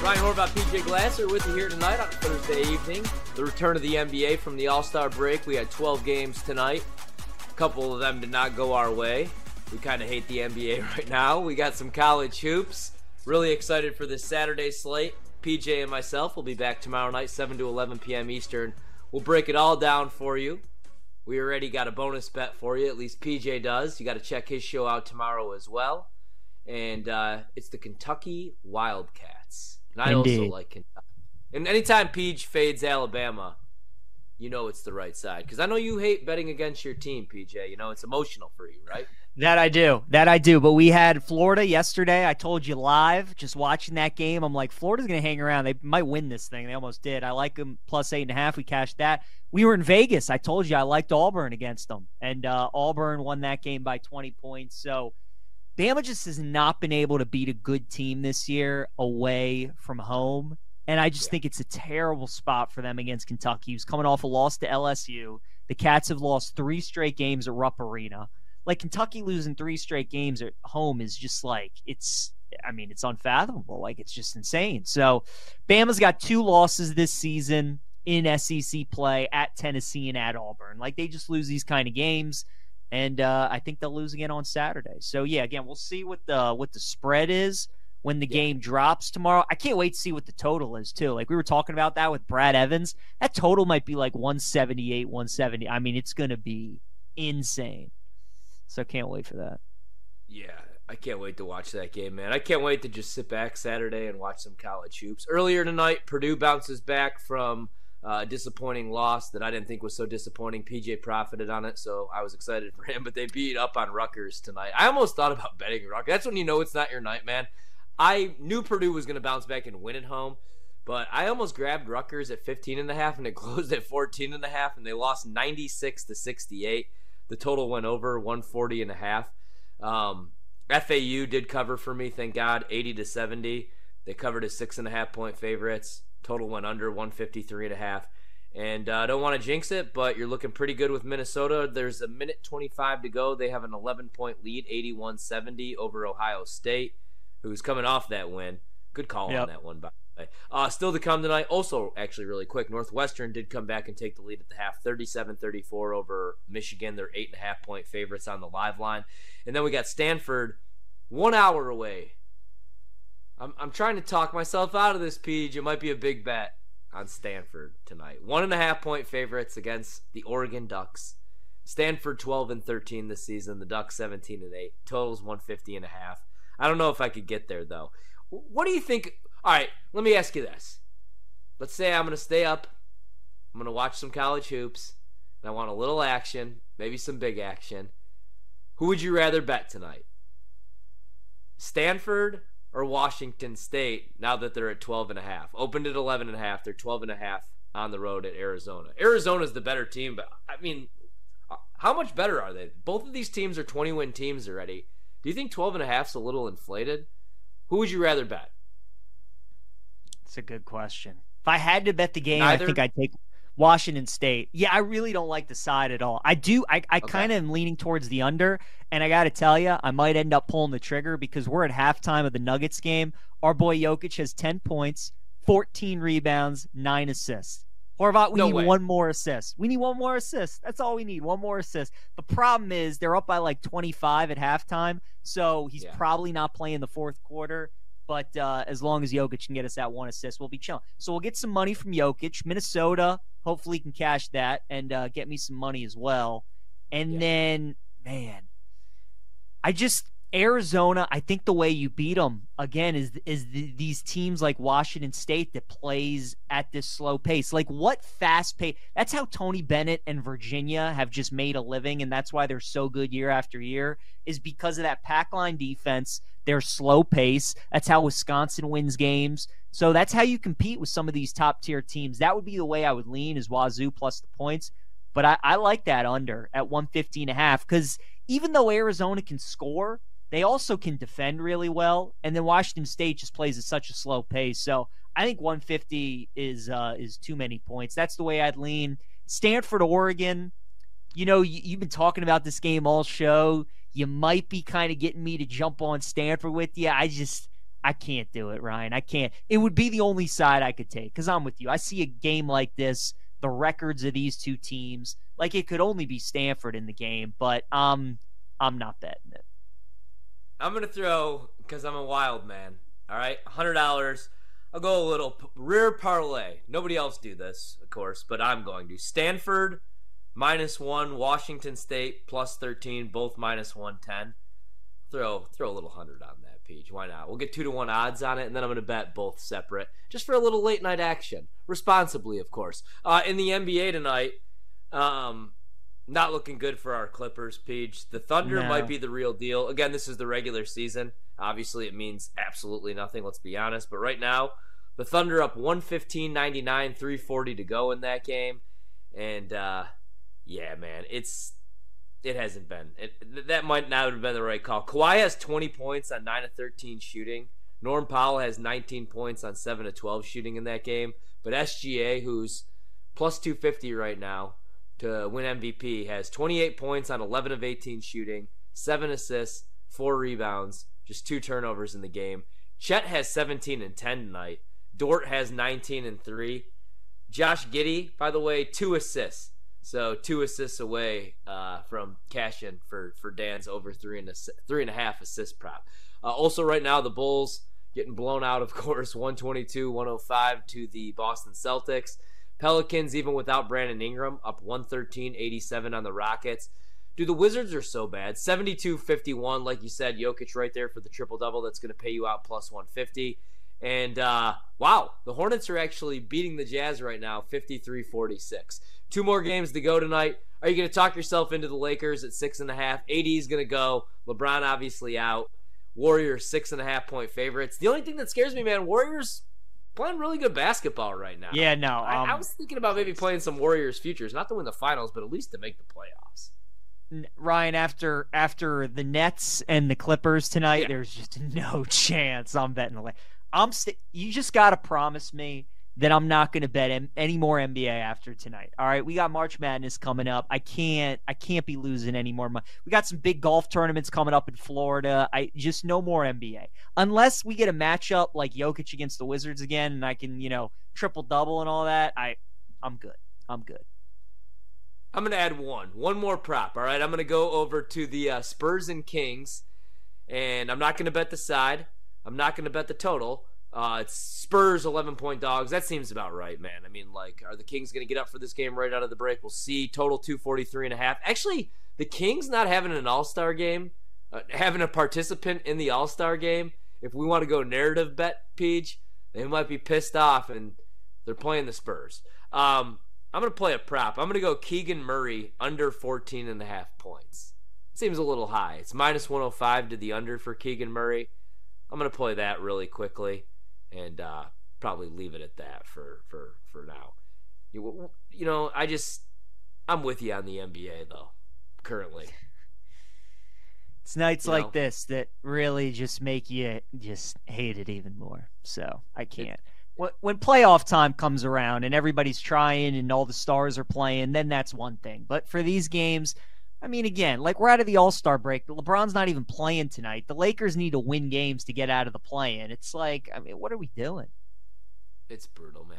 Ryan Horvath, PJ Glasser with you here tonight on Thursday evening. The return of the NBA from the All Star break. We had 12 games tonight. A couple of them did not go our way. We kind of hate the NBA right now. We got some college hoops. Really excited for this Saturday slate. PJ and myself will be back tomorrow night, 7 to 11 p.m. Eastern. We'll break it all down for you. We already got a bonus bet for you, at least PJ does. You got to check his show out tomorrow as well. And uh, it's the Kentucky Wildcats. And I Indeed. also like Kentucky. And anytime Peach fades Alabama, you know it's the right side. Because I know you hate betting against your team, PJ. You know, it's emotional for you, right? That I do. That I do. But we had Florida yesterday. I told you live, just watching that game. I'm like, Florida's going to hang around. They might win this thing. They almost did. I like them plus eight and a half. We cashed that. We were in Vegas. I told you I liked Auburn against them. And uh, Auburn won that game by 20 points. So Bama just has not been able to beat a good team this year away from home. And I just Yeah. think it's a terrible spot for them against Kentucky, who's coming off a loss to LSU. The Cats have lost three straight games at Rupp Arena. Like Kentucky losing three straight games at home is just like it's I mean, it's unfathomable. Like it's just insane. So Bama's got two losses this season in SEC play at Tennessee and at Auburn. Like they just lose these kind of games. And uh, I think they'll lose again on Saturday. So yeah, again, we'll see what the what the spread is when the Yeah. game drops tomorrow. I can't wait to see what the total is too. Like we were talking about that with Brad Evans. That total might be like 178, 170. I mean, it's going to be insane. So can't wait for that. Yeah, I can't wait to watch that game, man. I can't wait to just sit back Saturday and watch some college hoops. Earlier tonight, Purdue bounces back from uh, a disappointing loss that I didn't think was so disappointing. PJ profited on it, so I was excited for him. But they beat up on Rutgers tonight. I almost thought about betting Rutgers. That's when you know it's not your night, man. I knew Purdue was going to bounce back and win at home, but I almost grabbed Rutgers at 15 and a half, and it closed at 14 and a half, and they lost 96 to 68. The total went over 140 and a half. Um, FAU did cover for me, thank God, 80 to 70. They covered as six and a half point favorites. Total went under 153 and a half. And I uh, don't want to jinx it, but you're looking pretty good with Minnesota. There's a minute 25 to go. They have an 11 point lead, 81 70 over Ohio State, who's coming off that win. Good call Yep. on that one, by the way. Uh, still to come tonight. Also, actually, really quick, Northwestern did come back and take the lead at the half, 37-34 over Michigan. They're eight and a half point favorites on the live line, and then we got Stanford, one hour away. I'm I'm trying to talk myself out of this, Peach. It might be a big bet on Stanford tonight. One and a half point favorites against the Oregon Ducks. Stanford 12 and 13 this season. The Ducks 17 and 8. Totals 150 and a half. I don't know if I could get there though. What do you think? All right, let me ask you this. Let's say I'm going to stay up. I'm going to watch some college hoops, and I want a little action, maybe some big action. Who would you rather bet tonight? Stanford or Washington State now that they're at 12 and a half. Opened at 11 and a half. They're 12 and a half on the road at Arizona. Arizona's the better team, but I mean, how much better are they? Both of these teams are 20 win teams already. Do you think 12 and a half's a little inflated? Who would you rather bet? It's a good question. If I had to bet the game, Neither- I think I'd take Washington State. Yeah, I really don't like the side at all. I do. I, I Okay. kind of am leaning towards the under, and I got to tell you, I might end up pulling the trigger because we're at halftime of the Nuggets game. Our boy Jokic has 10 points, 14 rebounds, nine assists. Horvath, we No need way. one more assist. We need one more assist. That's all we need. One more assist. The problem is they're up by like 25 at halftime, so he's Yeah. probably not playing the fourth quarter. But uh, as long as Jokic can get us that one assist, we'll be chilling. So we'll get some money from Jokic. Minnesota hopefully can cash that and uh, get me some money as well. And Yeah. then, man, I just Arizona. I think the way you beat them again is is the, these teams like Washington State that plays at this slow pace. Like what fast pace? That's how Tony Bennett and Virginia have just made a living, and that's why they're so good year after year. Is because of that pack line defense. Their slow pace. That's how Wisconsin wins games. So that's how you compete with some of these top tier teams. That would be the way I would lean is Wazoo plus the points. But I, I like that under at 150 and a half because even though Arizona can score, they also can defend really well. And then Washington State just plays at such a slow pace. So I think 150 is uh, is too many points. That's the way I'd lean. Stanford, Oregon. You know, you, you've been talking about this game all show. You might be kind of getting me to jump on Stanford with you. I just I can't do it, Ryan. I can't. It would be the only side I could take because I'm with you. I see a game like this, the records of these two teams, like it could only be Stanford in the game, but um, I'm not betting it. I'm gonna throw because I'm a wild man. All right, hundred dollars. I'll go a little rear parlay. Nobody else do this, of course, but I'm going to. Stanford minus one, Washington State plus thirteen, both minus one ten. Throw throw a little hundred on that, Peach. Why not? We'll get two to one odds on it, and then I'm gonna bet both separate, just for a little late night action, responsibly, of course. Uh, in the NBA tonight, um, not looking good for our Clippers, Peach. The Thunder No. might be the real deal. Again, this is the regular season. Obviously, it means absolutely nothing, let's be honest. But right now, the Thunder up 115 99, 340 to go in that game. And uh, yeah, man, it's it hasn't been. It, that might not have been the right call. Kawhi has 20 points on 9 of 13 shooting. Norm Powell has 19 points on 7 of 12 shooting in that game. But SGA, who's plus 250 right now to win MVP, has 28 points on 11 of 18 shooting, 7 assists, 4 rebounds, just 2 turnovers in the game. Chet has 17 and 10 tonight. Dort has 19 and 3. Josh Giddey, by the way, 2 assists. So two assists away uh, from cash in for, for Dan's over three and a, three and a half assist prop. Uh, also, right now the Bulls getting blown out, of course, 122-105 to the Boston Celtics. Pelicans, even without Brandon Ingram, up 113-87 on the Rockets. Dude, the Wizards are so bad. 72-51, like you said, Jokic right there for the triple double. That's going to pay you out plus 150. And uh, wow, the Hornets are actually beating the Jazz right now, 53-46. Two more games to go tonight. Are you going to talk yourself into the Lakers at six and a half? AD is going to go. LeBron obviously out. Warriors six and a half point favorites. The only thing that scares me, man, Warriors playing really good basketball right now. Yeah, no. I, Um, I was thinking about maybe playing some Warriors futures, not to win the finals, but at least to make the playoffs. Ryan, after after the Nets and the Clippers tonight, Yeah. there's just no chance I'm betting the. I'm st- you just got to promise me that I'm not going to bet M- any more NBA after tonight. All right, we got March Madness coming up. I can't I can't be losing any more money. We got some big golf tournaments coming up in Florida. I just no more NBA unless we get a matchup like Jokic against the Wizards again, and I can you know triple double and all that. I I'm good. I'm good. I'm to add one. One more prop, all right? I'm to go over to the uh, Spurs and Kings, and I'm not to bet the side. I'm not to bet the total. Uh, it's Spurs 11 point dogs. That seems about right, man. I mean, like, are the Kings going to get up for this game right out of the break? We'll see. Total 243 and a half. Actually, the Kings not having an All Star game, uh, having a participant in the All Star game. If we want to go narrative bet, Peach, they might be pissed off, and they're playing the Spurs. Um, I'm going to play a prop. I'm going to go Keegan Murray under 14 and a half points. Seems a little high. It's minus 105 to the under for Keegan Murray. I'm going to play that really quickly and uh, probably leave it at that for for for now. You, you know, I just I'm with you on the NBA though. Currently, It's nights You like know? this that really just make you just hate it even more. So I can't. When, when playoff time comes around and everybody's trying and all the stars are playing, then that's one thing. But for these games, I mean, again, like we're out of the All Star break. LeBron's not even playing tonight. The Lakers need to win games to get out of the play in. It's like, I mean, what are we doing? it's brutal, man.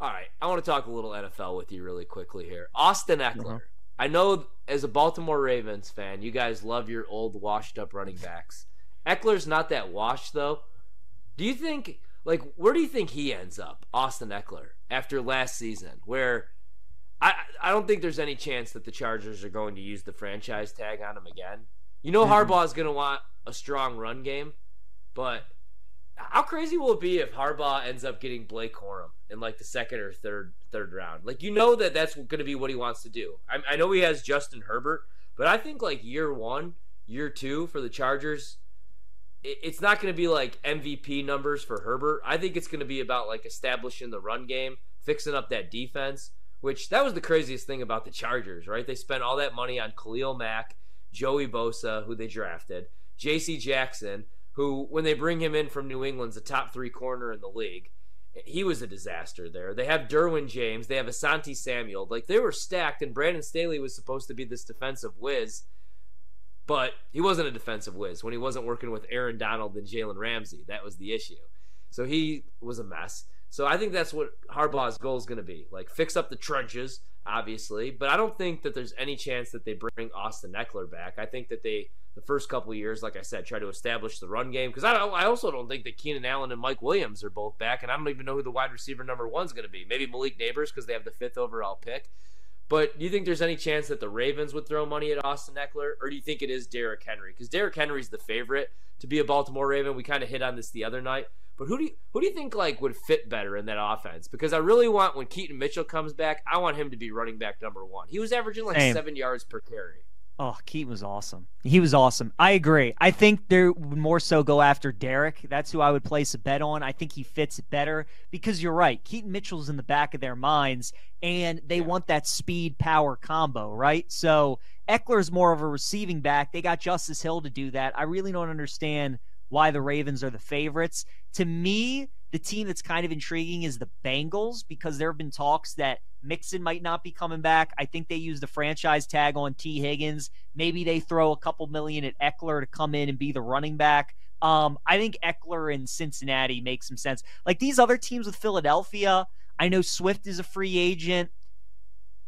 All right, I want to talk a little NFL with you really quickly here. Austin Ekeler. Uh-huh. I know as a Baltimore Ravens fan, you guys love your old washed up running backs. Ekeler's not that washed though. Do you think like where do you think he ends up, Austin Ekeler, after last season? Where I I don't think there's any chance that the Chargers are going to use the franchise tag on him again. You know Mhm. Harbaugh is going to want a strong run game, but how crazy will it be if Harbaugh ends up getting Blake Corum in like the second or third third round? Like you know that that's going to be what he wants to do. I, I know he has Justin Herbert, but I think like year one, year two for the Chargers, it, it's not going to be like MVP numbers for Herbert. I think it's going to be about like establishing the run game, fixing up that defense. Which that was the craziest thing about the Chargers, right? They spent all that money on Khalil Mack, Joey Bosa, who they drafted, J.C. Jackson, who, when they bring him in from New England's a top three corner in the league, he was a disaster there. They have Derwin James, they have Asante Samuel. Like they were stacked, and Brandon Staley was supposed to be this defensive whiz. But he wasn't a defensive whiz when he wasn't working with Aaron Donald and Jalen Ramsey. That was the issue. So he was a mess. So I think that's what Harbaugh's goal is going to be. Like fix up the trenches, obviously, but I don't think that there's any chance that they bring Austin Ekeler back. I think that they the first couple years, like I said, try to establish the run game because I, I also don't think that Keenan Allen and Mike Williams are both back, and I don't even know who the wide receiver number one's going to be. Maybe Malik Nabers because they have the fifth overall pick. But do you think there's any chance that the Ravens would throw money at Austin Ekeler, or do you think it is Derrick Henry? Because Derrick Henry's the favorite to be a Baltimore Raven. We kind of hit on this the other night. But who do you who do you think like would fit better in that offense? Because I really want when Keaton Mitchell comes back, I want him to be running back number one. He was averaging like Same. seven yards per carry. Oh, Keaton was awesome. He was awesome. I agree. I think they would more so go after Derrick. That's who I would place a bet on. I think he fits better because you're right. Keaton Mitchell's in the back of their minds, and they Yeah. want that speed power combo, right? So Ekeler's more of a receiving back. They got Justice Hill to do that. I really don't understand why the Ravens are the favorites. To me, the team that's kind of intriguing is the Bengals because there have been talks that Mixon might not be coming back. I think they use the franchise tag on Tee Higgins. Maybe they throw a couple million at Ekeler to come in and be the running back. Um, I think Ekeler in Cincinnati makes some sense. Like these other teams with Philadelphia, I know Swift is a free agent.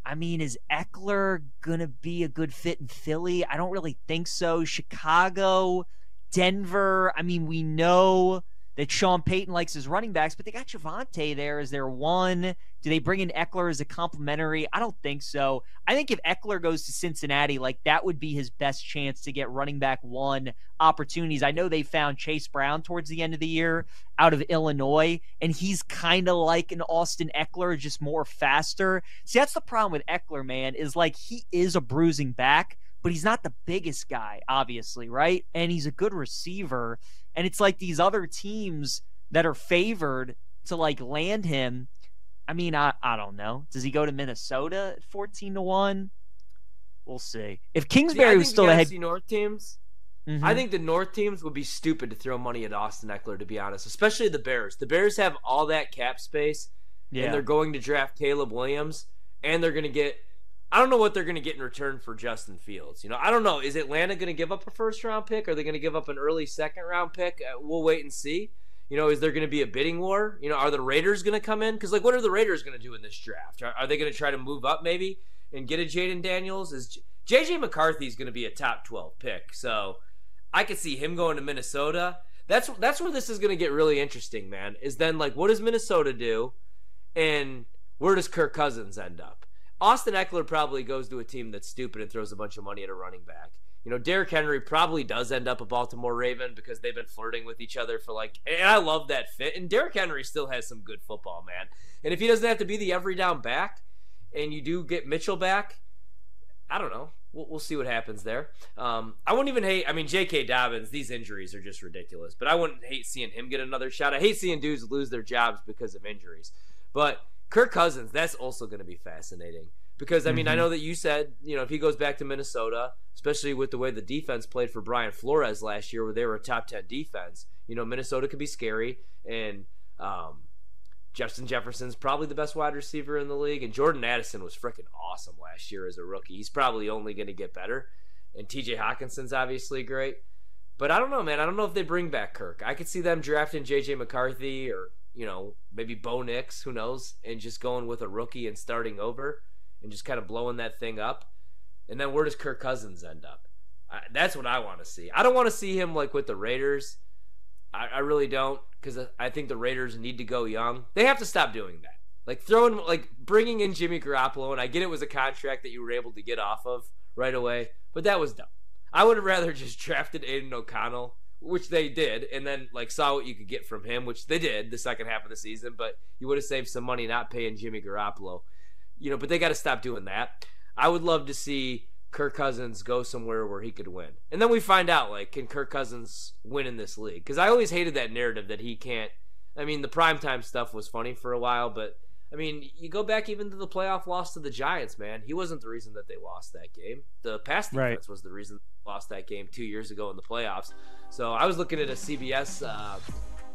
I mean, is Ekeler going to be a good fit in Philly? I don't really think so. Chicago, Denver. I mean, we know that Sean Payton likes his running backs, but they got Javonte there as their one. Do they bring in Ekeler as a complimentary? I don't think so. I think if Ekeler goes to Cincinnati, like that would be his best chance to get running back one opportunities. I know they found Chase Brown towards the end of the year out of Illinois, and he's kind of like an Austin Ekeler, just more faster. See, that's the problem with Ekeler, man, is like he is a bruising back, but he's not the biggest guy, obviously, right? And he's a good receiver. And it's like these other teams that are favored to like land him. I mean, I, I don't know. Does he go to Minnesota at 14 to 1? We'll see. If Kingsbury think was still the ahead. North teams. Mhm. I think the North teams would be stupid to throw money at Austin Ekeler, to be honest. Especially the Bears. The Bears have all that cap space, yeah. and they're going to draft Caleb Williams, and they're going to get. I don't know what they're going to get in return for Justin Fields. You know, I don't know. Is Atlanta going to give up a first round pick? Are they going to give up an early second round pick? Uh, we'll wait and see. You know, is there going to be a bidding war? You know, are the Raiders going to come in? Because like, what are the Raiders going to do in this draft? Are, are they going to try to move up maybe and get a Jayden Daniels? Is JJ McCarthy is going to be a top twelve pick? So I could see him going to Minnesota. That's that's where this is going to get really interesting, man. Is then like, what does Minnesota do, and where does Kirk Cousins end up? Austin Ekeler probably goes to a team that's stupid and throws a bunch of money at a running back. You know, Derrick Henry probably does end up a Baltimore Raven because they've been flirting with each other for like, and I love that fit. And Derrick Henry still has some good football, man. And if he doesn't have to be the every down back, and you do get Mitchell back, I don't know. We'll, we'll see what happens there. Um, I wouldn't even hate. I mean, J.K. Dobbins. These injuries are just ridiculous. But I wouldn't hate seeing him get another shot. I hate seeing dudes lose their jobs because of injuries. But Kirk Cousins, that's also going to be fascinating because I mean, I Mhm. know that you said you know if he goes back to Minnesota, especially with the way the defense played for Brian Flores last year, where they were a top ten defense. You know, Minnesota could be scary, and um, Justin Jefferson's probably the best wide receiver in the league, and Jordan Addison was freaking awesome last year as a rookie. He's probably only going to get better, and T.J. Hockenson's obviously great. But I don't know, man. I don't know if they bring back Kirk. I could see them drafting J.J. McCarthy or you know maybe Bo Nix, who knows, and just going with a rookie and starting over and just kind of blowing that thing up. And then where does Kirk Cousins end up? I, that's what I want to see. I don't want to see him like with the Raiders. I, I really don't because I think the Raiders need to go young. They have to stop doing that. Like throwing, like bringing in Jimmy Garoppolo, and I get it was a contract that you were able to get off of right away, but that was dumb. I would have rather just drafted Aidan O'Connell, which they did, and then like saw what you could get from him, which they did the second half of the season. But you would have saved some money not paying Jimmy Garoppolo, you know. But they got to stop doing that. I would love to see Kirk Cousins go somewhere where he could win, and then we find out like can Kirk Cousins win in this league? Because I always hated that narrative that he can't. I mean, the primetime stuff was funny for a while, but I mean, you go back even to the playoff loss to the Giants, man. He wasn't the reason that they lost that game. The pass Right. defense was the reason they lost that game two years ago in the playoffs. So I was looking at a CBS uh,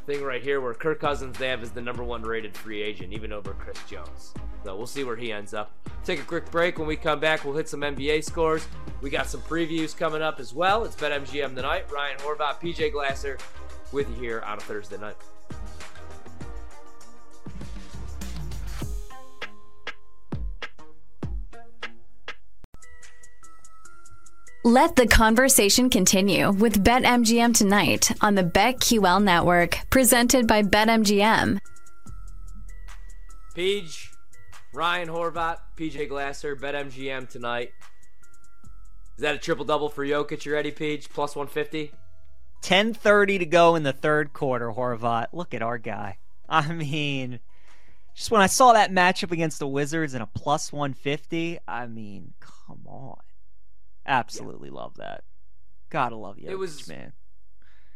thing right here where Kirk Cousins they have is the number one rated free agent, even over Chris Jones. So we'll see where he ends up. Take a quick break. When we come back, we'll hit some NBA scores. We got some previews coming up as well. It's BetMGM tonight. Ryan Horvath, PJ Glasser with you here on a Thursday night. Let the conversation continue with BetMGM tonight on the BetQL network, presented by BetMGM. Page, Ryan Horvath, PJ Glasser, BetMGM tonight. Is that a triple double for Jokic? You ready, Page? Plus 150? 10:30 to go in the third quarter, Horvath. Look at our guy. I mean, just when I saw that matchup against the Wizards and a plus 150, I mean, come on. Absolutely yeah. love that. Gotta love you. It was man.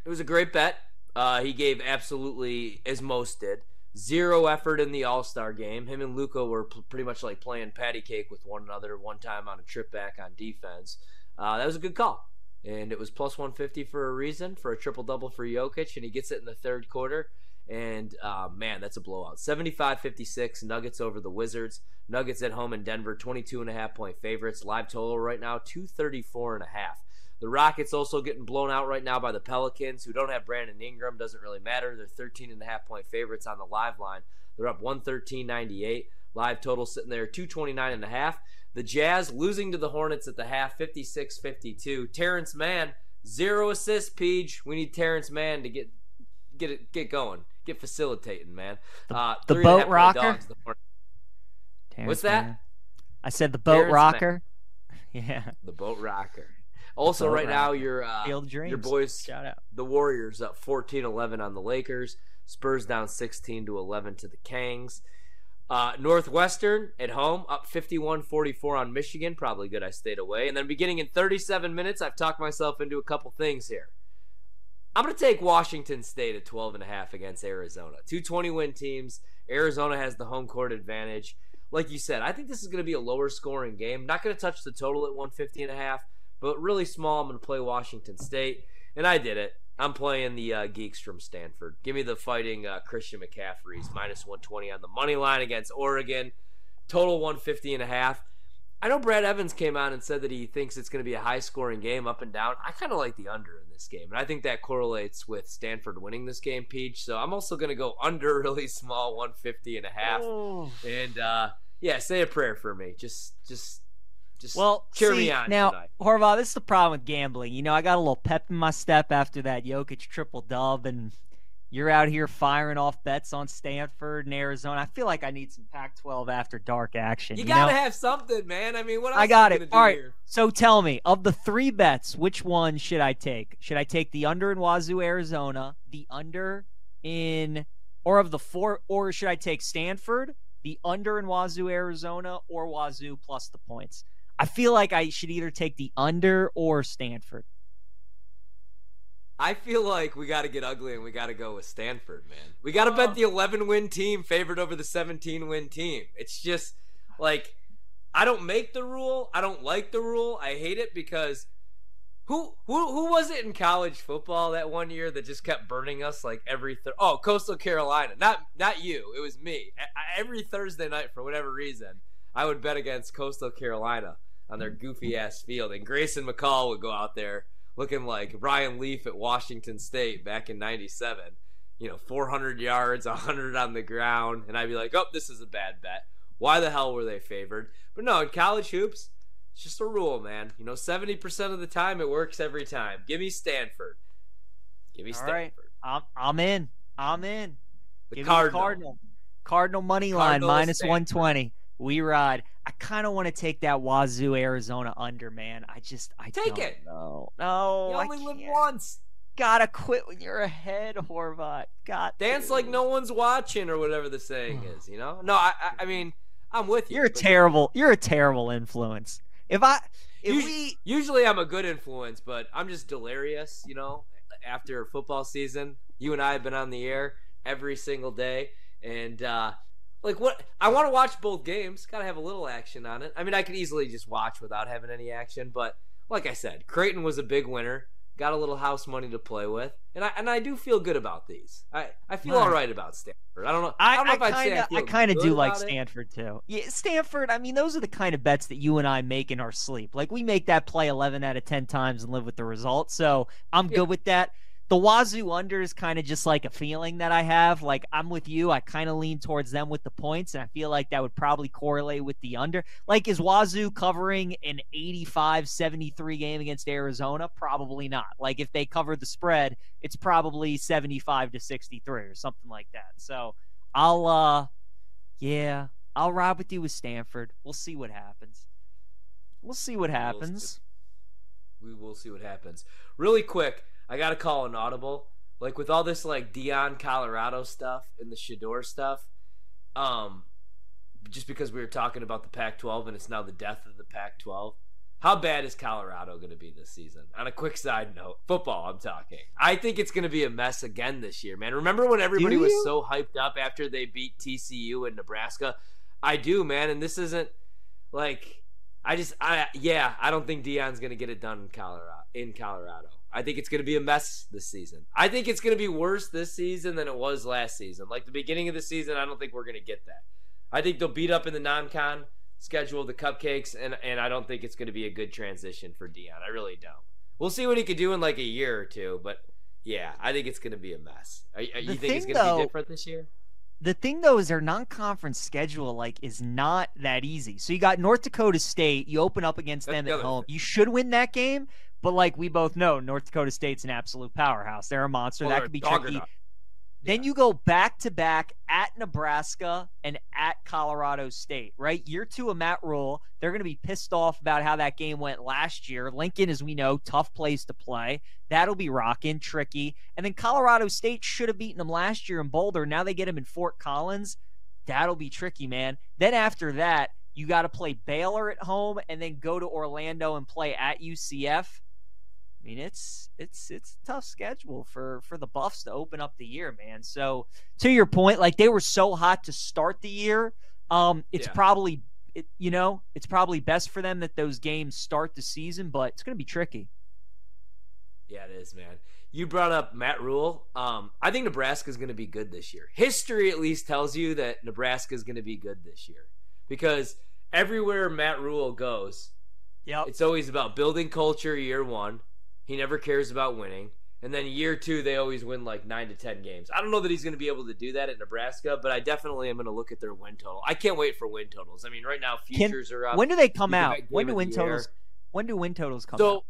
It was a great bet. Uh, he gave absolutely as most did zero effort in the All Star game. Him and Luka were p- pretty much like playing patty cake with one another. One time on a trip back on defense. Uh, that was a good call, and it was plus 150 for a reason for a triple double for Jokic, and he gets it in the third quarter. And uh, man, that's a blowout. 75 56, Nuggets over the Wizards. Nuggets at home in Denver, 22 and a half point favorites. Live total right now, 234 and a half. The Rockets also getting blown out right now by the Pelicans, who don't have Brandon Ingram. Doesn't really matter. They're 13 and a half point favorites on the live line. They're up 113.98. Live total sitting there 229 and a half. The Jazz losing to the Hornets at the half, 56-52. Terance Mann, zero assists. Peach, we need Terance Mann to get get it get going get facilitating, man. Uh, the, the boat rocker. The What's that? I said the boat Terance rocker. yeah. The boat rocker. Also, boat right rocker. now, your uh, your boys, Shout out. the Warriors up 14-11 on the Lakers. Spurs down 16 to 11 to the Kangs. Uh, Northwestern at home up 51-44 on Michigan. Probably good I stayed away. And then beginning in 37 minutes, I've talked myself into a couple things here. I'm going to take Washington State at 12 and a half against Arizona. Two 20 win teams. Arizona has the home court advantage. Like you said, I think this is going to be a lower scoring game. Not going to touch the total at 150 and a half, but really small. I'm going to play Washington State, and I did it. I'm playing the uh, geeks from Stanford. Give me the fighting uh, Christian McCaffrey's minus 120 on the money line against Oregon. Total 150 and a half. I know Brad Evans came out and said that he thinks it's going to be a high scoring game up and down. I kind of like the under in this game. And I think that correlates with Stanford winning this game, Peach. So I'm also going to go under really small, 150 and a half. Oh. And uh, yeah, say a prayer for me. Just, just, just well, cheer see, me on. Now, tonight. Horvath, this is the problem with gambling. You know, I got a little pep in my step after that Jokic triple dub, and you're out here firing off bets on Stanford and Arizona. I feel like I need some Pac-12 after dark action. You, you gotta know? have something, man. I mean, what else I got it. All right. Here? So tell me, of the three bets, which one should I take? Should I take the under in Wazoo, Arizona, the under in, or of the four, or should I take Stanford, the under in Wazoo, Arizona, or Wazoo plus the points? I feel like I should either take the under or Stanford. I feel like we got to get ugly and we got to go with Stanford, man. We got to bet the 11 win team favored over the 17 win team. It's just like I don't make the rule. I don't like the rule. I hate it because who who who was it in college football that one year that just kept burning us like every th- oh Coastal Carolina not not you it was me every Thursday night for whatever reason I would bet against Coastal Carolina on their goofy ass field and Grayson McCall would go out there looking like Ryan Leaf at Washington State back in 97. You know, 400 yards, 100 on the ground. And I'd be like, oh, this is a bad bet. Why the hell were they favored? But no, in college hoops, it's just a rule, man. You know, 70% of the time it works every time. Give me Stanford. Give me All Stanford. Right. I'm, I'm in. I'm in. The Give Cardinal. Cardinal. Cardinal money line, minus 120. We ride. I kind of want to take that Wazoo Arizona under, man. I just I take don't it. No, no. You only live once. Gotta quit when you're ahead, Horvath. Got dance to. like no one's watching, or whatever the saying is. You know? No, I, I, I mean, I'm with you. You're a terrible. You're a terrible influence. If I, if usually, we, usually I'm a good influence, but I'm just delirious. You know, after football season, you and I have been on the air every single day, and. uh like what I want to watch both games. Got to have a little action on it. I mean, I could easily just watch without having any action, but like I said, Creighton was a big winner. got a little house money to play with, and I and I do feel good about these. I, I feel Right. all right about Stanford. I don't know. I, I don't know I if I'd say kinda, I, I kind of do like about it. Stanford too. Yeah, Stanford. I mean, those are the kind of bets that you and I make in our sleep. Like we make that play eleven out of ten times and live with the result. So I'm Yeah. good with that. The Wazoo under is kind of just like a feeling that I have. Like I'm with you. I kind of lean towards them with the points, and I feel like that would probably correlate with the under. Like is Wazoo covering an 85-73 game against Arizona? Probably not. Like if they cover the spread, it's probably 75 to 63 or something like that. So I'll uh yeah, I'll ride with you with Stanford. We'll see what happens. We'll see what happens. We will see what happens. Really quick, I gotta call an audible. Like with all this like Deion Colorado stuff and the Shedeur stuff, um, just because we were talking about the Pac-12 and it's now the death of the Pac-12. How bad is Colorado going to be this season? On a quick side note, football, I'm talking. I think it's going to be a mess again this year, man. Remember when everybody was so hyped up after they beat TCU and Nebraska? I do, man, and this isn't like I just I yeah, I don't think Deion's going to get it done in Colorado in Colorado. I think it's going to be a mess this season. I think it's going to be worse this season than it was last season. Like the beginning of the season, I don't think we're going to get that. I think they'll beat up in the non-con schedule the cupcakes, and and I don't think it's going to be a good transition for Deion. I really don't. We'll see what he could do in like a year or two, but yeah, I think it's going to be a mess. Are, are, you think it's going to be different this year? The thing though is their non-conference schedule like is not that easy. So you got North Dakota State, you open up against That's them the at home. thing. You should win that game, but like we both know, North Dakota State's an absolute powerhouse. They're a monster. Well, that could be tricky. juggernaut. Then you go back to back at Nebraska and at Colorado State, right? Year two of Matt Rhule. They're going to be pissed off about how that game went last year. Lincoln, as we know, tough place to play. That'll be rocking, tricky. And then Colorado State should have beaten them last year in Boulder. Now they get them in Fort Collins. That'll be tricky, man. Then after that, you got to play Baylor at home and then go to Orlando and play at UCF. I mean, it's it's it's a tough schedule for for the Buffs to open up the year, man. So to your point, like they were so hot to start the year, um, it's Yeah. probably it, you know it's probably best for them that those games start the season, but it's going to be tricky. Yeah, it is, man. You brought up Matt Rhule. Um, I think Nebraska is going to be good this year. History at least tells you that Nebraska is going to be good this year because everywhere Matt Rhule goes, Yep. it's always about building culture. Year one, he never cares about winning, and then year two, they always win like nine to ten games. I don't know that he's going to be able to do that at Nebraska, but I definitely am going to look at their win total. I can't wait for win totals. I mean, right now futures are up. When do they come You out? When do win totals? When do win totals come So, out?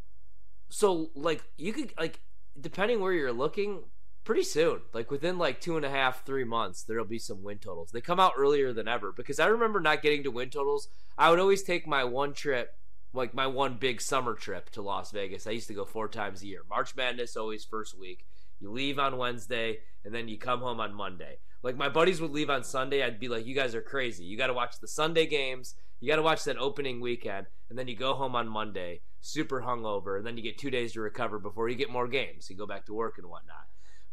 so like you could like depending where you're looking, pretty soon, like within like two and a half, three months, there'll be some win totals. They come out earlier than ever because I remember not getting to win totals. I would always take my one trip, like my one big summer trip to Las Vegas. I used to go four times a year. March Madness always first week. You leave on Wednesday and then you come home on Monday. Like my buddies would leave on Sunday, I'd be like, "You guys are crazy. You got to watch the Sunday games. You got to watch that opening weekend, and then you go home on Monday, super hungover, and then you get two days to recover before you get more games. You go back to work and whatnot.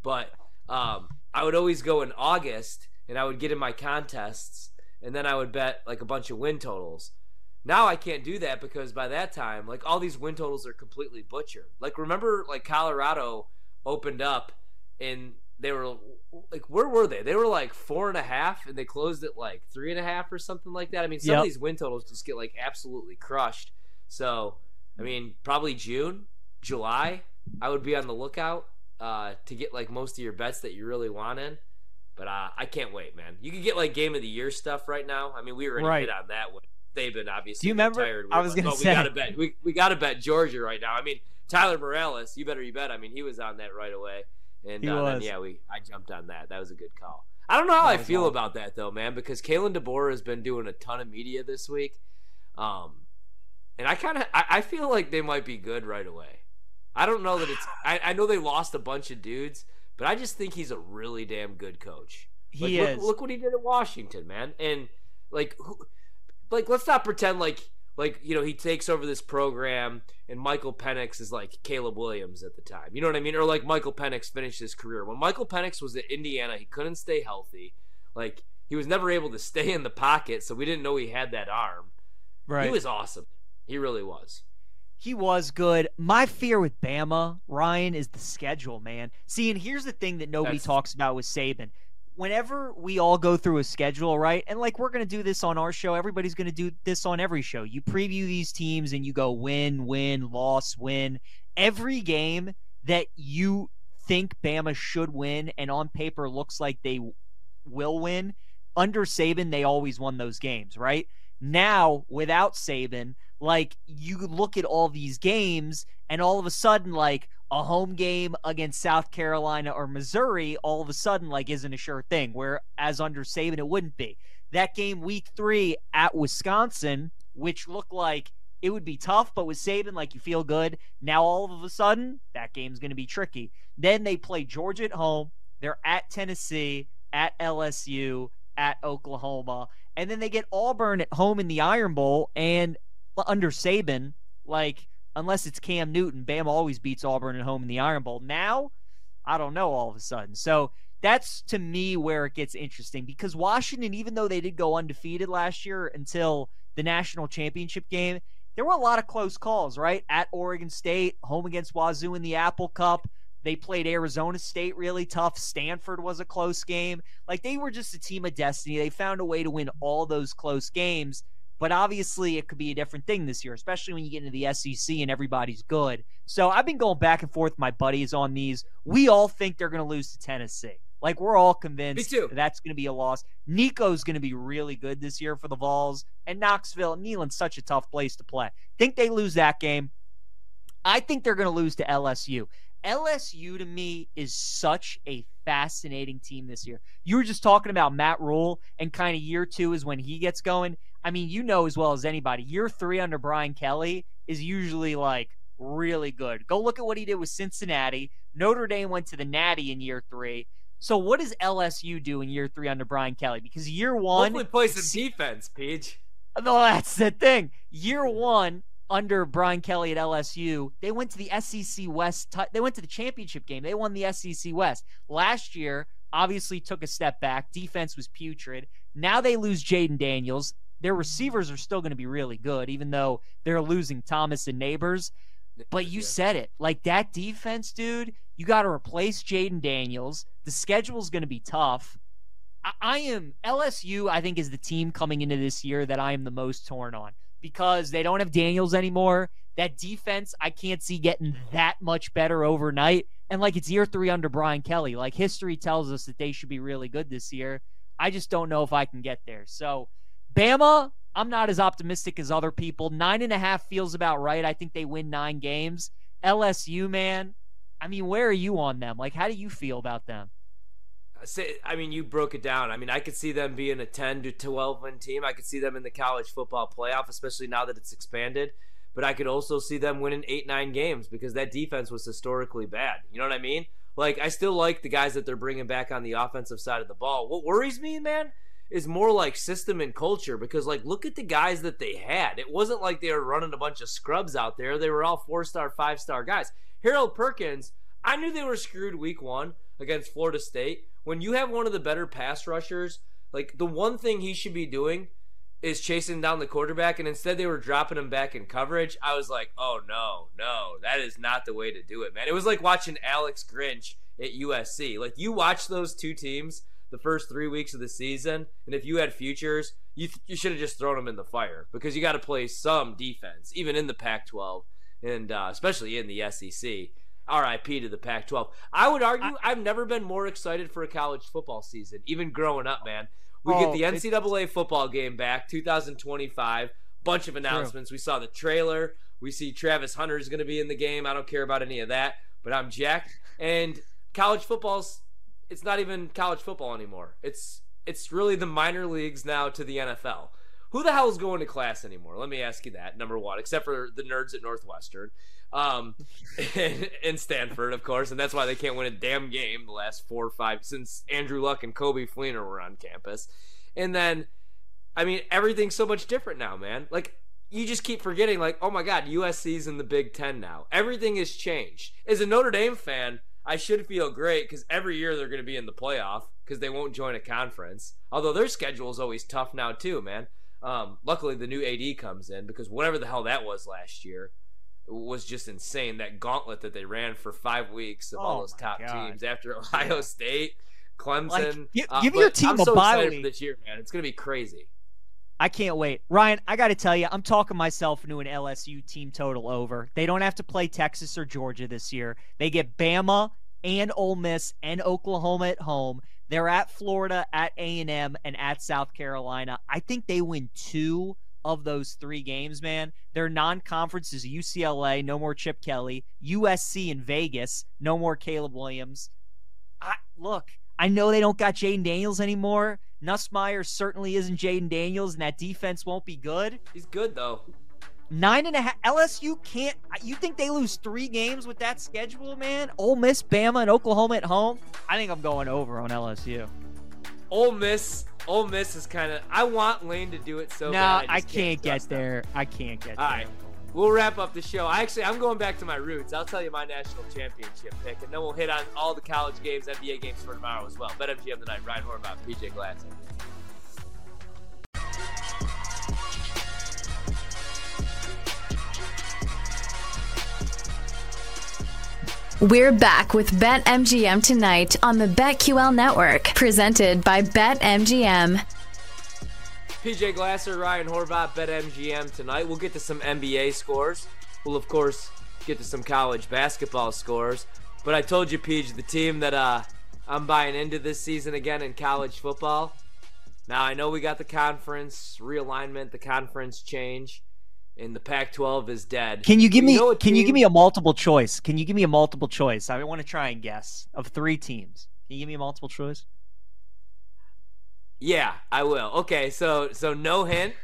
But um, I would always go in August, and I would get in my contests, and then I would bet like a bunch of win totals. Now I can't do that because by that time, like all these win totals are completely butchered. Like remember, like Colorado opened up, and they were like, where were they? They were like four and a half, and they closed at like three and a half or something like that. I mean, some Yep. of these win totals just get like absolutely crushed. So, I mean, probably June, July, I would be on the lookout uh, to get like most of your bets that you really want in. But uh, I can't wait, man. You can get like game of the year stuff right now. I mean, we already Right. hit on that one. Saban obviously. Do you remember- Retired. I was gonna oh, say. we gotta bet. We, we gotta bet Georgia right now. I mean, Tyler Morales. You better you bet. I mean, he was on that right away. And uh, then, yeah, we I jumped on that. That was a good call. I don't know how That I feel awesome. about that though, man, because Kalen DeBoer has been doing a ton of media this week. Um, and I kind of I, I feel like they might be good right away. I don't know that it's. I, I know they lost a bunch of dudes, but I just think he's a really damn good coach. Like, He look, is. Look what he did at Washington, man. And like, who, like let's not pretend like like you know he takes over this program and Michael Penix is like Caleb Williams at the time. You know what I mean? Or like Michael Penix finished his career when Michael Penix was at Indiana, he couldn't stay healthy. Like he was never able to stay in the pocket, so we didn't know he had that arm. right. He was awesome. He really was. He was good. My fear with Bama, Ryan, is the schedule, man. See, and here's the thing that nobody That's- talks about with Saban. Whenever we all go through a schedule, right? And like we're going to do this on our show, everybody's going to do this on every show. You preview these teams and you go win, win, loss, win. Every game that you think Bama should win and on paper looks like they will win, under Saban, they always won those games, right? Now, without Saban, like you look at all these games and all of a sudden, like a home game against South Carolina or Missouri, all of a sudden, like isn't a sure thing. Whereas under Saban, it wouldn't be. That game week three at Wisconsin, which looked like it would be tough, but with Saban, like you feel good. Now all of a sudden, that game's going to be tricky. Then they play Georgia at home. They're at Tennessee, at LSU, at Oklahoma, and then they get Auburn at home in the Iron Bowl. And uh, under Saban, like unless it's Cam Newton, Bama always beats Auburn at home in the Iron Bowl. Now, I don't know. All of a sudden, so that's to me where it gets interesting because Washington, even though they did go undefeated last year until the national championship game, there were a lot of close calls, right? At Oregon State, home against Wazoo in the Apple Cup. They played Arizona State really tough. Stanford was a close game. Like they were just a team of destiny. They found a way to win all those close games. But obviously, it could be a different thing this year, especially when you get into the SEC and everybody's good. So I've been going back and forth with my buddies on these. We all think they're going to lose to Tennessee. Like we're all convinced that that's going to be a loss. Nico's going to be really good this year for the Vols, and Knoxville, Neyland's such a tough place to play. Think they lose that game. I think they're going to lose to LSU. LSU to me is such a fascinating team this year. You were just talking about Matt Rhule and kind of year two is when he gets going. I mean, you know as well as anybody, year three under Brian Kelly is usually like really good. Go look at what he did with Cincinnati. Notre Dame went to the Natty in year three. So what does LSU do in year three under Brian Kelly? Because year one, Hopefully play some defense, Peach. no, that's the thing. Year one under Brian Kelly at LSU, they went to the SEC West. They went to the championship game. They won the SEC West last year. Obviously, took a step back. Defense was putrid. Now they lose Jayden Daniels. Their receivers are still going to be really good, even though they're losing Thomas and Nabers. But you Yeah. said it. Like that defense, dude, you got to replace Jayden Daniels. The schedule's going to be tough. I, I am LSU, I think, is the team coming into this year that I am the most torn on because they don't have Daniels anymore. That defense, I can't see getting that much better overnight. And like it's year three under Brian Kelly. Like history tells us that they should be really good this year. I just don't know if I can get there. So, Bama, I'm not as optimistic as other people. Nine and a half feels about right. I think they win nine games. LSU, man, I mean, where are you on them? Like, how do you feel about them? Say, I mean, you broke it down. I mean, I could see them being a 10 to 12 win team. I could see them in the college football playoff, especially now that it's expanded. But I could also see them winning eight, nine games because that defense was historically bad. You know what I mean? Like, I still like the guys that they're bringing back on the offensive side of the ball. What worries me, man, is more like system and culture because, like, look at the guys that they had. It wasn't like they were running a bunch of scrubs out there. They were all four star, five star guys. Harold Perkins, I knew they were screwed week one against Florida State. When you have one of the better pass rushers, like the one thing he should be doing is chasing down the quarterback, and instead they were dropping him back in coverage. I was like, oh no, no, that is not the way to do it, man. It was like watching Alex Grinch at USC. Like you watch those two teams the first three weeks of the season, and if you had futures, you you should have just thrown them in the fire because you got to play some defense, even in the Pac-12, and uh, especially in the SEC. RIP to the Pac 12. I would argue I, have never been more excited for a college football season, even growing up, man. We Oh, get the NCAA football game back, 2025. Bunch of announcements. We saw the trailer. We see Travis Hunter is going to be in the game. I don't care about any of that, but I'm jacked. And college football's it's not even college football anymore. It's it's really the minor leagues now to the NFL. Who the hell is going to class anymore? Let me ask you that. Number one, except for the nerds at Northwestern, um, and, and Stanford, of course, and that's why they can't win a damn game the last four or five since Andrew Luck and Coby Fleener were on campus. And then, I mean, everything's so much different now, man. Like you just keep forgetting, like, oh my God, USC's in the Big Ten now. Everything has changed. As a Notre Dame fan, I should feel great because every year they're going to be in the playoff because they won't join a conference. Although their schedule is always tough now too, man. Um, luckily, the new AD comes in because whatever the hell that was last year, was just insane. That gauntlet that they ran for five weeks of Oh all those top God. teams after Ohio State, Clemson. Like, uh, give your but team I'm a so bye excited week. for this year, man. It's gonna be crazy. I can't wait. Ryan, I got to tell you, I'm talking myself into an LSU team total over. They don't have to play Texas or Georgia this year. They get Bama and Ole Miss and Oklahoma at home. They're at Florida, at A&M, and at South Carolina. I think they win two of those three games, man. Their non-conference is UCLA, no more Chip Kelly, USC in Vegas, no more Caleb Williams. I, look, I know they don't got Jayden Daniels anymore. Nussmeier certainly isn't Jayden Daniels, and that defense won't be good. He's good though. Nine and a half. LSU can't. You think they lose three games with that schedule, man? Ole Miss, Bama, and Oklahoma at home. I think I'm going over on LSU. Ole Miss, Ole Miss is kind of. I want Lane to do it so no, bad. I, just can't get trust him. there. I can't get All there. right. We'll wrap up the show. I actually, I'm going back to my roots. I'll tell you my national championship pick, and then we'll hit on all the college games, NBA games for tomorrow as well. BetMGM tonight. Ryan Horvath, PJ Glasser. We're back with BetMGM tonight on the BetQL network, presented by BetMGM. PJ Glasser, Ryan Horvath, BetMGM tonight. We'll get to some NBA scores. We'll of course get to some college basketball scores. But I told you, PJ, the team that uh, I'm buying into this season again in college football. Now I know we got the conference realignment, the conference change, and the Pac-12 is dead. Can you give me? know a can you give me a multiple choice? Can you give me a multiple choice? I want to try and guess of three teams. Can you give me a multiple choice? Yeah, I will. Okay, so so no hint.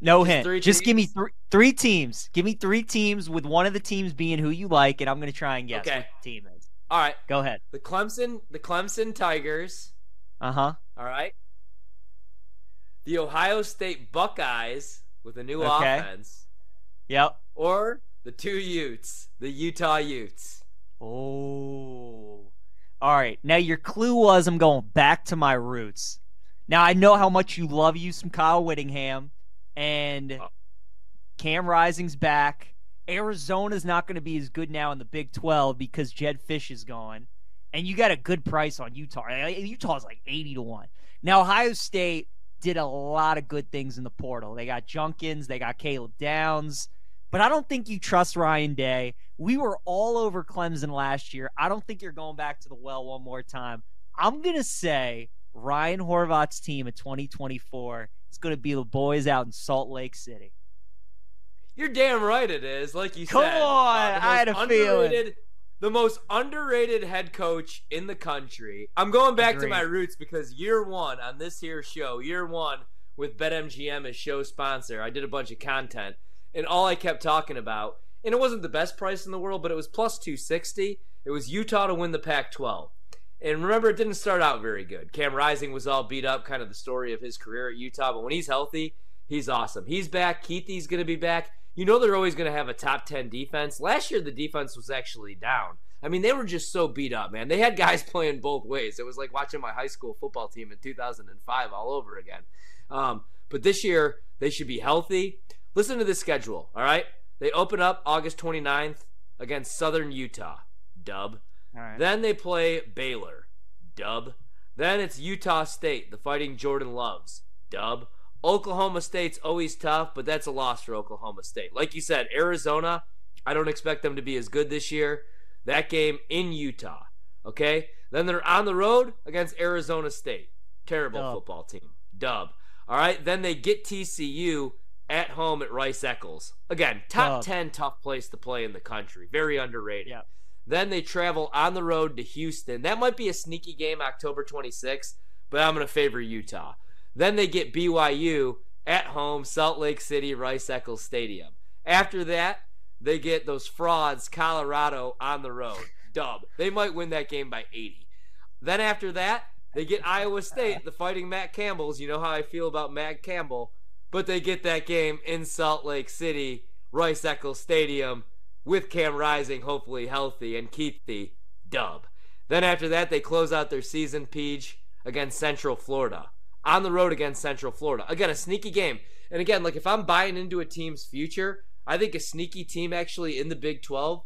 No Just hint. Just give me three three teams. Give me three teams with one of the teams being who you like, and I'm going to try and guess Okay. what the team is. All right, Go ahead. the Clemson, the Clemson Tigers. Uh huh. All right. The Ohio State Buckeyes with a new Okay. offense, Yep. or the two Utes, the Utah Utes. Oh. All right. Now your clue was I'm going back to my roots. Now I know how much you love you some Kyle Whittingham and Oh. Cam Rising's back. Arizona's not going to be as good now in the Big 12 because Jedd Fisch is gone. And you got a good price on Utah. Utah's like 80 to 1. Now Ohio State did a lot of good things in the portal. They got Judkins, they got Caleb Downs, but I don't think you trust Ryan Day. We were all over Clemson last year. I don't think you're going back to the well one more time. I'm going to say Ryan Horvath's team in 2024 is going to be the boys out in Salt Lake City. You're damn right it is. Like you Come said, on, uh, I had a feeling. The most underrated head coach in the country. I'm going back to my roots because year one on this here show, year one with BetMGM as show sponsor, I did a bunch of content, and all I kept talking about, and it wasn't the best price in the world, but it was plus 260. It was Utah to win the Pac-12. And remember, it didn't start out very good. Cam Rising was all beat up, kind of the story of his career at Utah. But when he's healthy, he's awesome. He's back. Kuithe's going to be back. You know they're always going to have a top 10 defense. Last year, the defense was actually down. I mean, they were just so beat up, man. They had guys playing both ways. It was like watching my high school football team in 2005 all over again. Um, but this year, they should be healthy. Listen to this schedule, all right? They open up August 29th against Southern Utah. Dub. All right. Then they play Baylor. Dub. Then it's Utah State, the fighting Jordan Loves. Dub. Oklahoma State's always tough, but that's a loss for Oklahoma State. Like you said, Arizona, I don't expect them to be as good this year. That game in Utah. Okay? Then they're on the road against Arizona State. Terrible Dub. football team. Dub. All right? Then they get TCU at home at Rice Eccles. Again, top Dub. 10 tough place to play in the country. Very underrated. Yeah. Then they travel on the road to Houston. That might be a sneaky game October 26th, but I'm going to favor Utah. Then they get BYU at home, Salt Lake City, Rice Eccles Stadium. After that, they get those frauds, Colorado, on the road. Dub. They might win that game by 80. Then after that, they get Iowa State, the fighting Matt Campbells. You know how I feel about Matt Campbell. But they get that game in Salt Lake City, Rice Eccles Stadium, with Cam Rising hopefully healthy and Kuithe. Dub. Then after that, they close out their season, Peach, against Central Florida. On the road against Central Florida. Again, a sneaky game. And again, like if I'm buying into a team's future, I think a sneaky team actually in the Big 12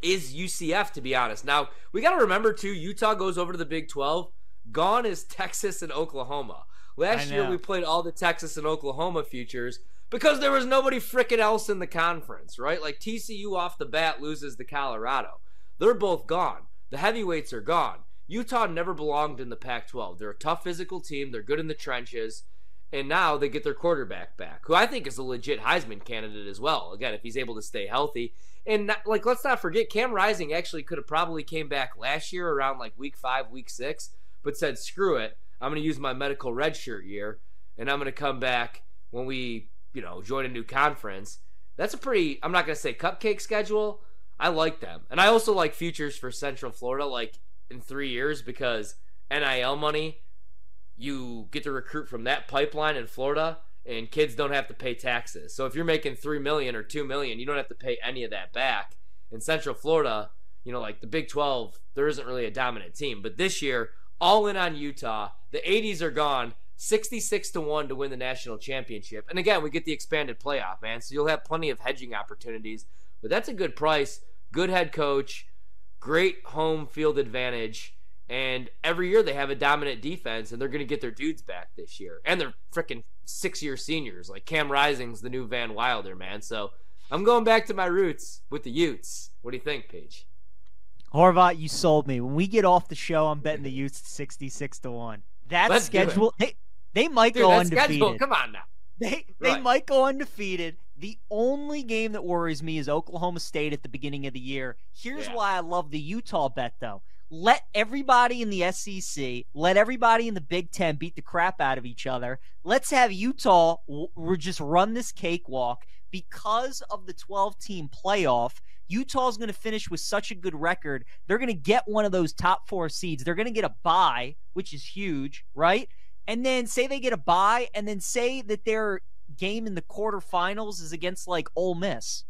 is UCF, to be honest. Now, we got to remember, too, Utah goes over to the Big 12. Gone is Texas and Oklahoma. Last year, we played all the Texas and Oklahoma futures because there was nobody freaking else in the conference, right? Like TCU off the bat loses to Colorado. They're both gone. The heavyweights are gone. Utah never belonged in the Pac 12. They're a tough physical team, they're good in the trenches and now they get their quarterback back, who I think is a legit Heisman candidate as well. Again, if he's able to stay healthy, and not, like let's not forget, Cam Rising actually could have probably came back last year around like week five, week six, but said screw it, I'm going to use my medical redshirt year, and I'm going to come back when we you know join a new conference. That's a pretty I'm not going to say cupcake schedule. I like them, and I also like futures for Central Florida, like in three years because NIL money you get to recruit from that pipeline in Florida and kids don't have to pay taxes. So if you're making 3 million or 2 million, you don't have to pay any of that back. In Central Florida, you know, like the Big 12, there isn't really a dominant team, but this year all in on Utah. The 80s are gone. 66 to 1 to win the national championship. And again, we get the expanded playoff, man. So you'll have plenty of hedging opportunities. But that's a good price, good head coach, great home field advantage. And every year they have a dominant defense, and they're going to get their dudes back this year. And they're freaking six year seniors. Like Cam Rising's the new Van Wilder, man. So I'm going back to my roots with the Utes. What do you think, Paige? Horvath, you sold me. When we get off the show, I'm betting the Utes 66 to 1. That Let's schedule, they, they might Dude, go undefeated. Schedule, come on now. They, they right. might go undefeated. The only game that worries me is Oklahoma State at the beginning of the year. Here's yeah. why I love the Utah bet, though let everybody in the SEC, let everybody in the Big Ten beat the crap out of each other. Let's have Utah we just run this cakewalk because of the 12 team playoff. Utah's going to finish with such a good record. They're going to get one of those top four seeds. They're going to get a buy, which is huge, right? And then say they get a buy, and then say that their game in the quarterfinals is against like Ole Miss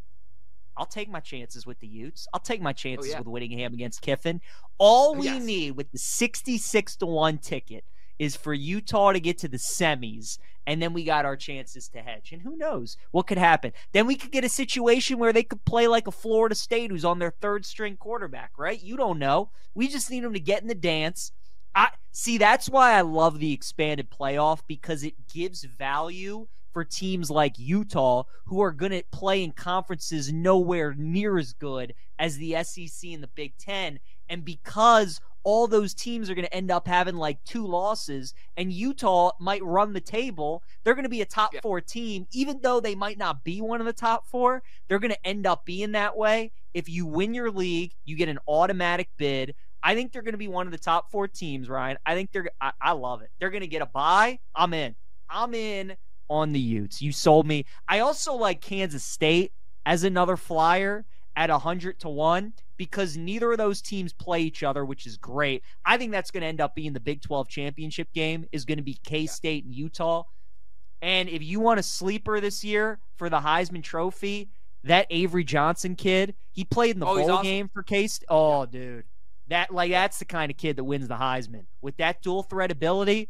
I'll take my chances with the Utes. I'll take my oh, chances oh, yeah. with Whittingham against Kiffin. All oh, we yes. need with the 66 to 1 ticket is for Utah to get to the semis, and then we got our chances to hedge. And who knows what could happen? Then we could get a situation where they could play like a Florida State who's on their third string quarterback, right? You don't know. We just need them to get in the dance. I see that's why I love the expanded playoff because it gives value for teams like Utah, who are going to play in conferences nowhere near as good as the SEC and the Big Ten. And because all those teams are going to end up having like two losses, and Utah might run the table. They're going to be a top yeah. four team, even though they might not be one of the top four. They're going to end up being that way. If you win your league, you get an automatic bid. I think they're going to be one of the top four teams, Ryan. I think they're. I, I love it. They're going to get a bye. I'm in. I'm in on the Utes. You sold me. I also like Kansas State as another flyer at 100 to 1 because neither of those teams play each other, which is great. I think that's going to end up being the Big 12 championship game is going to be K-State and Utah. And if you want a sleeper this year for the Heisman Trophy, that Avery Johnson kid, he played in the oh, bowl awesome. game for K-State. Oh, yeah. dude. That like that's the kind of kid that wins the Heisman. With that dual threat ability,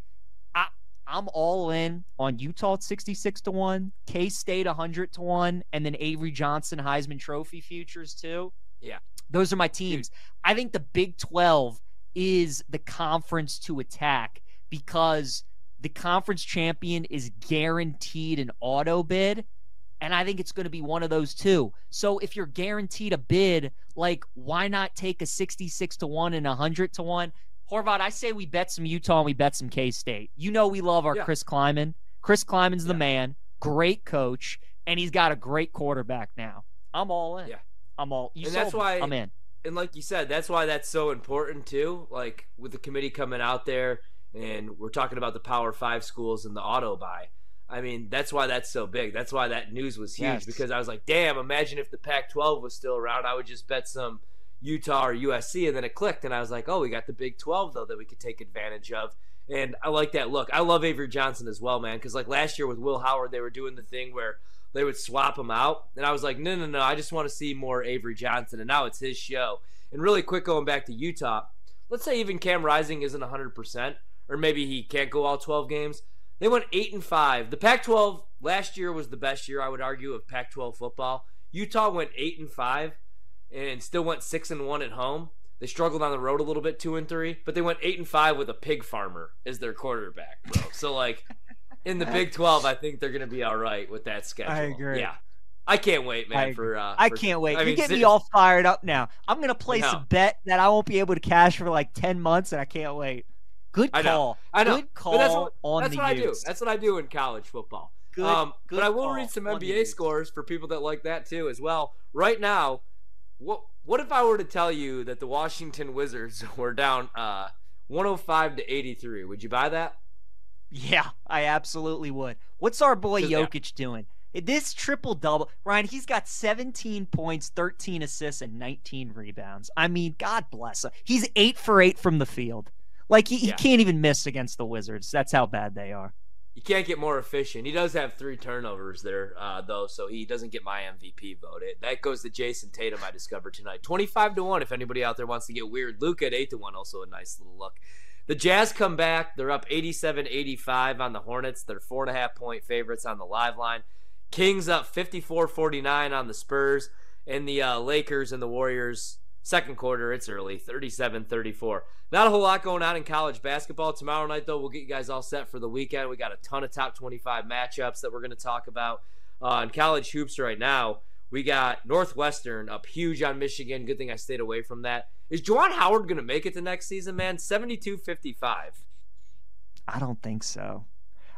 I'm all in on Utah at 66 to 1, K State 100 to 1, and then Avery Johnson Heisman Trophy futures too. Yeah. Those are my teams. I think the Big 12 is the conference to attack because the conference champion is guaranteed an auto bid. And I think it's going to be one of those two. So if you're guaranteed a bid, like why not take a 66 to 1 and a 100 to 1? Horvath, I say we bet some Utah and we bet some K State. You know we love our yeah. Chris Klieman. Chris Klieman's the yeah. man, great coach, and he's got a great quarterback now. I'm all in. Yeah, I'm all. You and that's me. why I'm in. And like you said, that's why that's so important too. Like with the committee coming out there, and we're talking about the Power Five schools and the auto buy. I mean, that's why that's so big. That's why that news was huge yes. because I was like, damn, imagine if the Pac 12 was still around. I would just bet some Utah or USC, and then it clicked, and I was like, oh, we got the Big 12 though that we could take advantage of. And I like that look. I love Avery Johnson as well, man, because like last year with Will Howard, they were doing the thing where they would swap him out, and I was like, no, no, no, I just want to see more Avery Johnson, and now it's his show. And really quick, going back to Utah, let's say even Cam Rising isn't 100%, or maybe he can't go all 12 games. They went eight and five. The Pac-12 last year was the best year I would argue of Pac-12 football. Utah went eight and five, and still went six and one at home. They struggled on the road a little bit, two and three, but they went eight and five with a pig farmer as their quarterback, bro. So like in the Big Twelve, I think they're gonna be all right with that schedule. I agree. Yeah. I can't wait, man. For uh, I for, can't wait. I you get me all fired up now. I'm gonna place no. a bet that I won't be able to cash for like ten months, and I can't wait. Good call. I know. I know. Good call that's what, on that's the what. I do. That's what I do in college football. Good, um, good but I will read some NBA scores for people that like that too as well. Right now, what what if I were to tell you that the Washington Wizards were down uh, 105 to 83? Would you buy that? Yeah, I absolutely would. What's our boy Jokic yeah. doing? This triple double, Ryan, he's got 17 points, 13 assists, and 19 rebounds. I mean, God bless him. He's eight for eight from the field. Like, he, yeah. he can't even miss against the Wizards. That's how bad they are you can't get more efficient. He does have three turnovers there, uh, though, so he doesn't get my MVP vote. It, that goes to Jayson Tatum. I discovered tonight, twenty-five to one. If anybody out there wants to get weird, Luke at eight to one, also a nice little look. The Jazz come back. They're up 87-85 on the Hornets. They're four and a half point favorites on the live line. Kings up 54-49 on the Spurs, and the uh, Lakers and the Warriors Second quarter, it's early, 37 34. Not a whole lot going on in college basketball. Tomorrow night, though, we'll get you guys all set for the weekend. We got a ton of top 25 matchups that we're going to talk about. Uh, in college hoops right now, we got Northwestern up huge on Michigan. Good thing I stayed away from that. Is Juwan Howard going to make it the next season, man? 72 55. I don't think so.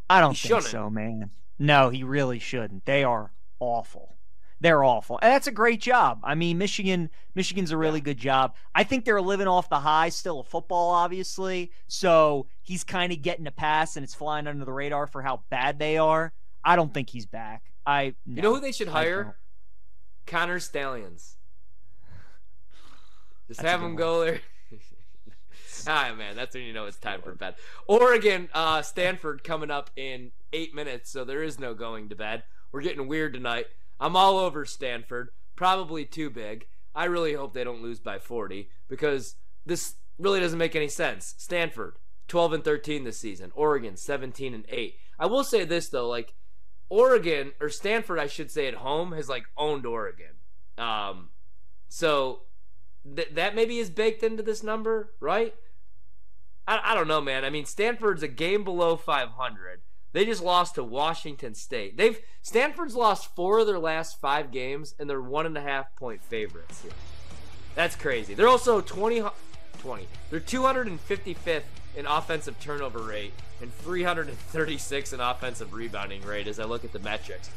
I don't he think shouldn't. so, man. No, he really shouldn't. They are awful they're awful. And that's a great job. I mean, Michigan Michigan's a really yeah. good job. I think they're living off the high still of football, obviously. So he's kind of getting a pass and it's flying under the radar for how bad they are. I don't think he's back. I no, You know who they should hire? Connor Stalions. Just that's have him go there. ah man, that's when you know it's time for bed. Oregon, uh, Stanford coming up in eight minutes, so there is no going to bed. We're getting weird tonight. I'm all over Stanford. Probably too big. I really hope they don't lose by 40 because this really doesn't make any sense. Stanford, 12 and 13 this season. Oregon, 17 and 8. I will say this though, like Oregon or Stanford, I should say at home has like owned Oregon. Um, so th- that maybe is baked into this number, right? I, I don't know, man. I mean, Stanford's a game below 500. They just lost to Washington State. They've Stanford's lost four of their last five games, and they're one and a half point favorites. Here. That's crazy. They're also 20, 20. They're 255th in offensive turnover rate and 336 in offensive rebounding rate. As I look at the metrics,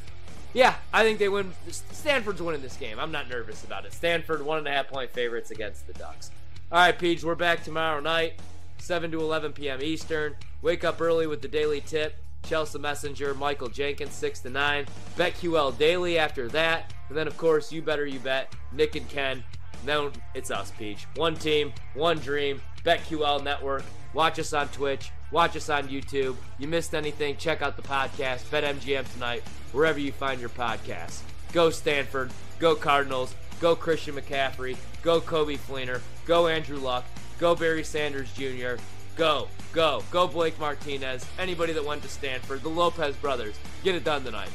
yeah, I think they win. Stanford's winning this game. I'm not nervous about it. Stanford one and a half point favorites against the Ducks. All right, Peach, we're back tomorrow night, 7 to 11 p.m. Eastern. Wake up early with the daily tip. Chelsea Messenger, Michael Jenkins, 6 to 9. BetQL Daily after that. And then, of course, You Better You Bet, Nick and Ken. Then it's us, Peach. One team, one dream, BetQL Network. Watch us on Twitch. Watch us on YouTube. You missed anything, check out the podcast, BetMGM tonight, wherever you find your podcasts. Go Stanford. Go Cardinals. Go Christian McCaffrey. Go Coby Fleener. Go Andrew Luck. Go Barry Sanders Jr. Go, go, go Blake Martinez. Anybody that went to Stanford, the Lopez brothers. Get it done tonight.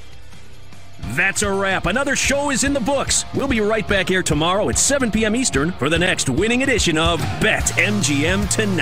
That's a wrap. Another show is in the books. We'll be right back here tomorrow at 7 p.m. Eastern for the next winning edition of Bet MGM Tonight.